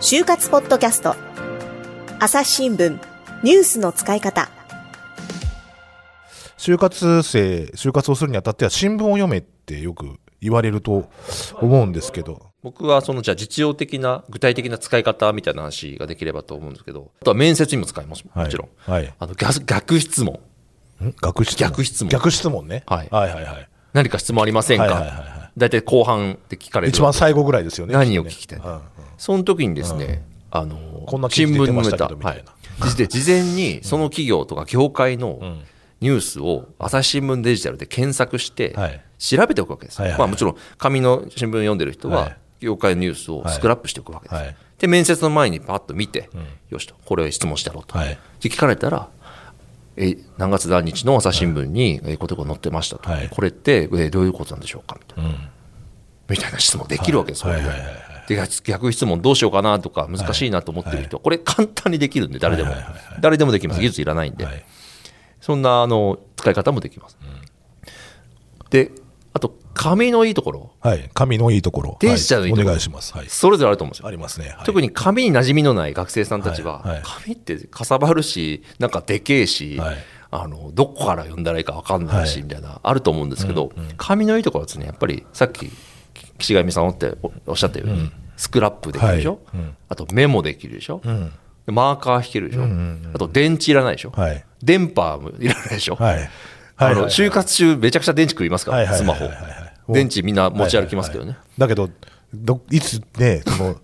就活ポッドキャスト。朝日新聞。ニュースの使い方。就活生、就活をするにあたっては新聞を読めってよく言われると思うんですけど、僕はそのじゃあ実用的な具体的な使い方みたいな話ができればと思うんですけど。あとは面接にも使います。もちろん、はい。はいあの逆逆質問。ん？逆質問？逆質問。逆質問ね。はい。はいはいはい。何か質問ありませんか、はいはいはいはい。大体後半で聞かれる。一番最後ぐらいですよね。何を聞きたい、うんうん。その時にですね、あのこんな記事出てましたけどみたいな。はい、で事前にその企業とか業界のニュースを朝日新聞デジタルで検索してはい。調べておくわけですよ、はいはいまあ、もちろん紙の新聞読んでる人ははい。業界のニュースをスクラップしておくわけです、はい。で面接の前にパッと見て、よしとこれ質問してやろうと、はい。で聞かれたらえ何月何日の朝日新聞にえこういうことが載ってましたと、はい。これってえどういうことなんでしょうか？みたいな、みたいな質問できるわけですよ、はい。はい。はい。はいで逆逆質問どうしようかなとか難しいなと思ってる人。はこれ簡単にできるんで誰でも。誰でもできます。技術いらないんで。はい。そんなあの使い方もできます。であと紙のいいところ。はい。紙のいいところ。デジタルのいいところ。はいお願いします。はい。それぞれあると思うんですよ。ありますね。はい。特に紙に馴染みのない学生さんたちは、はい。ってかさばるしなんかでけえし、はい。あのどこから読んだらいいか分かんないし、はい。みたいなあると思うんですけど、紙のいいところはですねやっぱりさっき岸上さんっておおっしゃったように、スクラップできるでしょ、はい。うん。あとメモできるでしょ、ん。でマーカー引けるでしょ、あと電池いらないでしょ、はい。電波もいらないでしょ、はい。はいあの就活中めちゃくちゃ電池食いますから、スマホ。電池みんな持ち歩きますけどね、だけど、どいつね、その、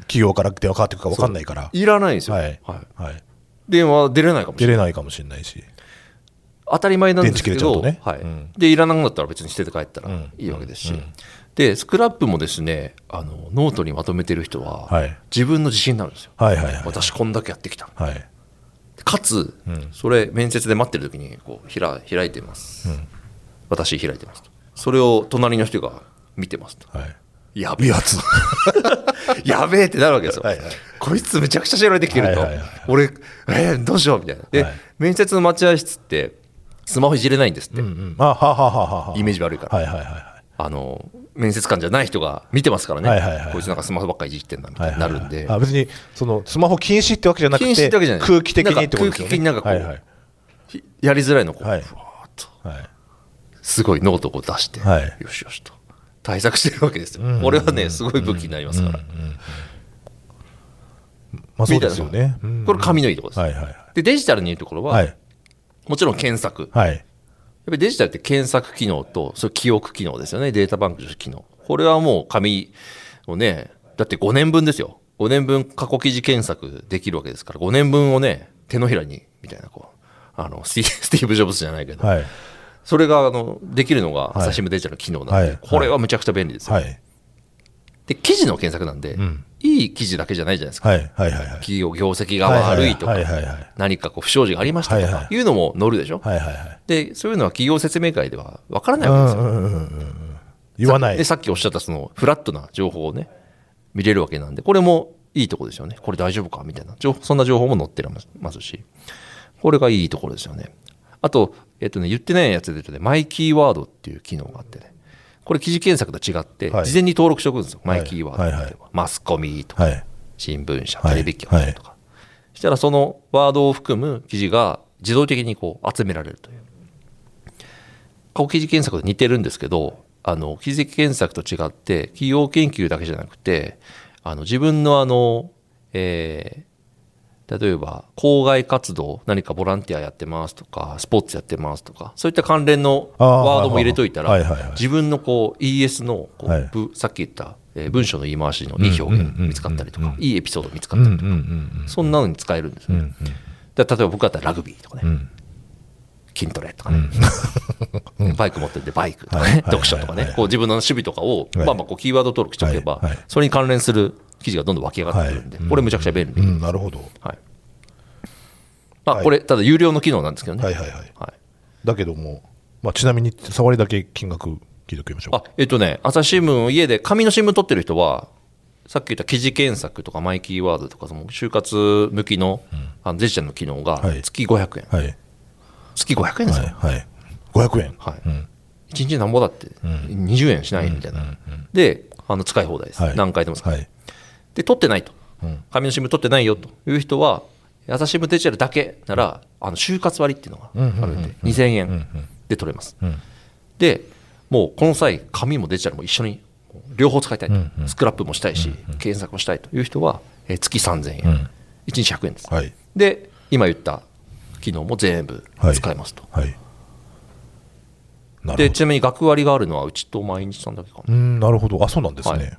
企業から電話かかってくるか分かんないから。いらないんですよ、はい。はい。はい。電話出れないかもしれない出れないかもしれないし。当たり前なんですけど、とね。はい。うん。でいらなくなったら別に捨てて帰ったらん。いいわけですし、でスクラップもですねあのノートにまとめてる人は、はい。自分の自信になるんですよ、はいはいはい。私こんだけやってきた。はい。かつ、それ面接で待ってる時にこうひら開いてます、私開いてますとそれを隣の人が見てますとはい。やべえやつ。やべえってなるわけですよ。はいはいこいつめちゃくちゃ調べてきてると、はいはいはい俺、えーどうしようみたいな。で、はい面接の待合室って、スマホいじれないんですって、うんうん。あ、ははははは。イメージ悪いから、はいはいはいはい。あの面接官じゃない人が見てますからね、はいはいはいこいつなんかスマホばっかりいじってんだみたいになるんで、あ別にそのスマホ禁止ってわけじゃなくて禁止ってわけじゃない。空気的にってことですよね。空気的になんかこうはいはい。ひやりづらいのをこう、はい。ふわーっと。はい。すごいノートをこう出して、はい。よしよしと。対策してるわけですよ、これはねすごい武器になりますから、まあそうですよね。うんこれ紙のいいところです、はいはいはい。でデジタルにいいところは、はい。もちろん検索、はいぱりデジタルって検索機能と、それ記憶機能ですよね、データバンクの機能。これはもう紙をね、だって5年分ですよ。5年分過去記事検索できるわけですから、5年分をね、手のひらに、みたいな、こう、あの、スティ スティーブ・ジョブズじゃないけど、はい。それが、あの、できるのが朝日新聞デジタルの機能なんで、はい。これはむちゃくちゃ便利ですよ。はいで、記事の検索なんで、ん。いい記事だけじゃないじゃないですか。はいはいはいはい。企業業績が悪いとか。はいはいはいはい、何かこう不祥事がありましたとかいうのも載るでしょ？はいはいはい。で、そういうのは企業説明会では分からないわけですよ。うんうんうんうん言わない。でさっきおっしゃったそのフラットな情報をね見れるわけなんでこれもいいところですよね。これ大丈夫かみたいな。情報そんな情報も載ってますし。これがいいところですよね。あと,、えっとね、言ってないやつで言うとねマイキーワードっていう機能があってねこれ記事検索と違って、はい。事前に登録しておくんですよ、はい。マイキーワードは、はいはい。マスコミとか、はい。新聞社はい。テレビ局とか、そしたらそのワードを含む記事が自動的にこう集められるという。過去記事検索と似てるんですけどあの記事検索と違って企業研究だけじゃなくてあの自分のあの、えー例えば校外活動何かボランティアやってますとかスポーツやってますとかそういった関連のワードも入れといたら自分のこう ES のこう、はい。ぶさっき言った、えー文章の言い回しのいい表現見つかったりとか、いいエピソード見つかったりとか、そんなのに使えるんですよね。で例えば僕だったらラグビーとかね、ん。筋トレとかね、バイク持ってるんでバイクとかね、読書とかね、はいこう自分の守備とかを、はい。まあまあこうキーワード登録しておけば、それに関連する記事がどんどん湧き上がってくるんで、これむちゃくちゃ便利。うんうんなるほど。はい。まあ、はい。これ、ただ有料の機能なんですけどね。はいはいはい。はい。だけどもまあちなみに触りだけ金額聞いておきましょう。あえっとね、朝日新聞を家で紙の新聞取ってる人は、さっき言った記事検索とかマイキーワードとか、その就活向きの,、あのデジタルの機能がはい。月500円、はい。月500円ですよ。はいはい。500円。はい。1日なんぼだって20円しないみたいな。で、あの使い放題です、はい。何回でも使える、はい。で取ってないと。うん。紙の新聞取ってないよという人は朝日新聞デジタルだけならあの就活割っていうのがあるんで2000うん。う円んで取れます。うん。でもうこの際紙もデジタルも一緒に両方使いたいと、スクラップもしたいし、検索もしたいという人は、えー月3000円、うん。1日100円です、はい。で今言った機能も全部使えますと、はい。なるほでちなみに学割があるのはうちと毎日さんだけかな、なるほど。あ、そうなんですはい。ね。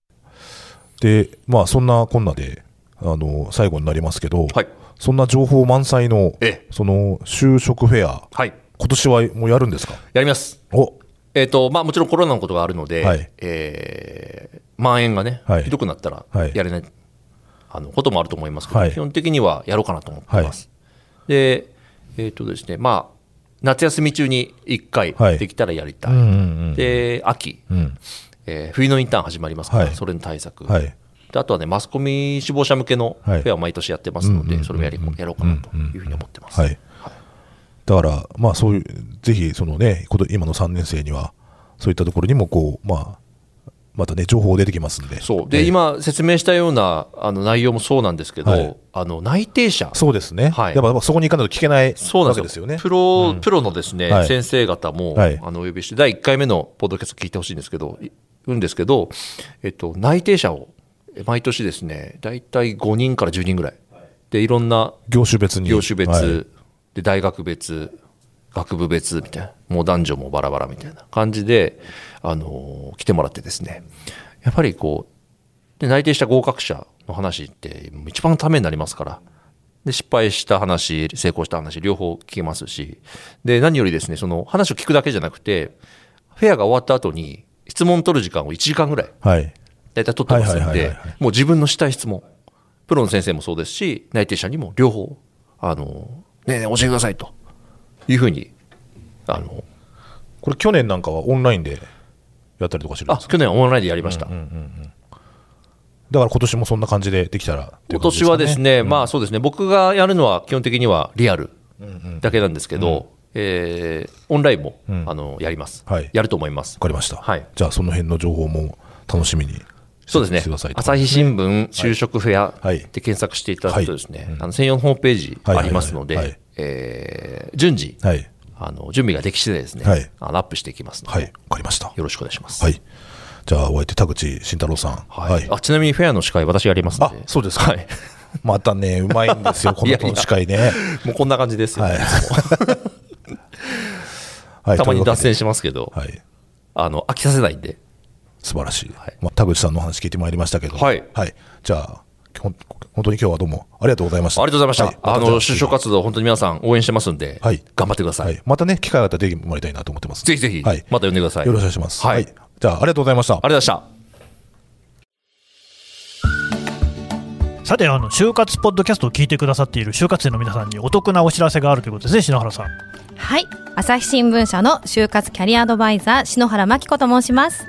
で、まあ、そんなこんなで、あの、最後になりますけど、はい。そんな情報満載のええ、その、就職フェア、はい。今年はもうやるんですか？やります。お。えーとまあ、もちろんコロナのことがあるので、はい。えー蔓延がね、はい。ひどくなったらはい。やれない、あのこともあると思いますけど、はい。基本的にはやろうかなと思ってます。で、えーとですねまあ、夏休み中に1回はい。できたらやりたい。で秋、うん。えー冬のインターン始まりますから、はい。それの対策、はい。であとはね、マスコミ志望者向けのフはい。ェアを毎年やってますので、うんうんうんうんそれをやりやろうかなというふうに思ってます。はい。だから、まあそういう、ぜひ、そのね、こと今の3年生には、そういったところにも、こう、まあ、またね、情報出てきますんで。そう。で、ええ、今説明したようなあの内容もそうなんですけど、はい。あの内定者。そうですね。はい。やっぱそこに行かないと聞けないそうなんでよ。わけですすよね。プロ、プロのですね、はい。先生方も、はい。あのお呼びして、第1回目のポッドキャスト聞いてほしいんですけど、いうんですけど、えっと、内定者をえ毎年ですね、大体5人から10人ぐらい、でいろんな業種別に。業種別、はい。で大学別、学部別みたいな、もう男女もバラバラみたいな感じで、あのー来てもらってですね、やっぱりこう、で内定した合格者の話って、一番ためになりますから、で失敗した話、成功した話、両方聞けますし、で何よりですね、その話を聞くだけじゃなくて、フェアが終わった後に、質問取る時間を1時間ぐらい、はい。大体取ってますんでもう自分のしたい質問、プロの先生もそうですし、内定者にも両方、あの、ねえねえ教えてくださいと。いうふうに、あの、これ去年なんかはオンラインでやったりとかしてるんあですか？去年はオンラインでやりました。だから今年もそんな感じでできたらっていう今年はですね、まあそうですね、僕がやるのは基本的にはリアルだけなんですけど、えーオンラインも、ん。あのやります、はい。やると思います。わ。かりました。はい。じゃあその辺の情報も楽しみにそうですね。してください、と。朝日新聞就職フェアはい。って検索していただくとですね、あの専用のホームページはいありますので、えー順次、はい。あの準備ができ次第ですね、はい。あのアップしていきますので、はい。わかりました。よろしくお願いします。はい。じゃあお相手田口慎太郎さん。はい。あちなみにフェアの司会、私やりますので、あそうですか。はい、またね、うまいんですよ、この司会ね。もうこんな感じですよ、ねはいはい。たまに脱線しますけど、はい。あの飽きさせないんで、素晴らしい。はいまあ、田口さんのお話聞いてまいりましたけど。はいじゃあ、本当に今日はどうもありがとうございました。ありがとうございました。はいあの就職活動、本当に皆さん応援してますんで、はい頑張ってください。はい。またね、機会があったら出てもらいたいなと思ってます。ぜひぜひ、はい。また呼んでください。よろしくお願いします。はいじゃあ、ありがとうございました。ありがとうございました。さてあの就活ポッドキャストを聞いてくださっている就活生の皆さんにお得なお知らせがあるということですね篠原さん。はい。朝日新聞社の就活キャリアアドバイザー篠原真紀子と申します。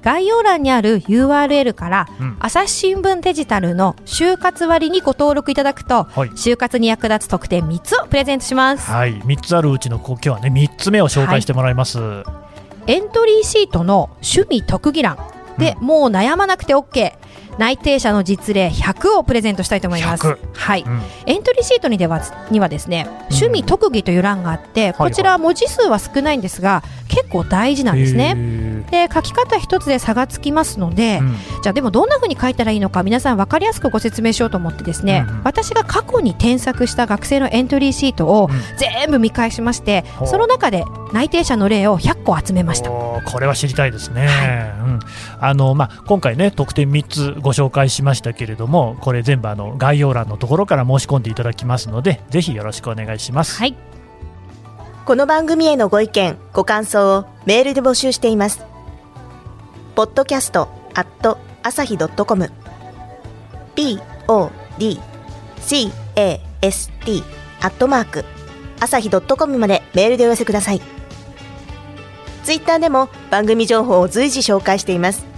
概要欄にある URL から、うん。朝日新聞デジタルの就活割にご登録いただくと、はい。就活に役立つ特典3つをプレゼントします。はい。3つあるうちの今日はね3つ目を紹介してもらいます、エントリーシートの趣味特技欄で、もう悩まなくて OK 内定者の実例100をプレゼントしたいと思います。100はい、うん。エントリーシートにではにはですね趣味特技という欄があって、こちらは文字数は少ないんですが結構大事なんですね。ねで書き方一つで差がつきますので、じゃあでもどんな風に書いたらいいのか皆さん分かりやすくご説明しようと思ってですね、うんうん。私が過去に添削した学生のエントリーシートを全部見返しまして、その中で内定者の例を100個集めました。これは知りたいですね、うんあのまあ、今回ね特典3つご紹介しましたけれどもこれ全部あの概要欄のところから申し込んでいただきますのでぜひよろしくお願いします、はい。この番組へのご意見ご感想をメールで募集しています。ポッドキャストアット朝日ドットコム。podcast アットマーク朝日 .com までメールでお寄せください。ツイッターでも番組情報を随時紹介しています。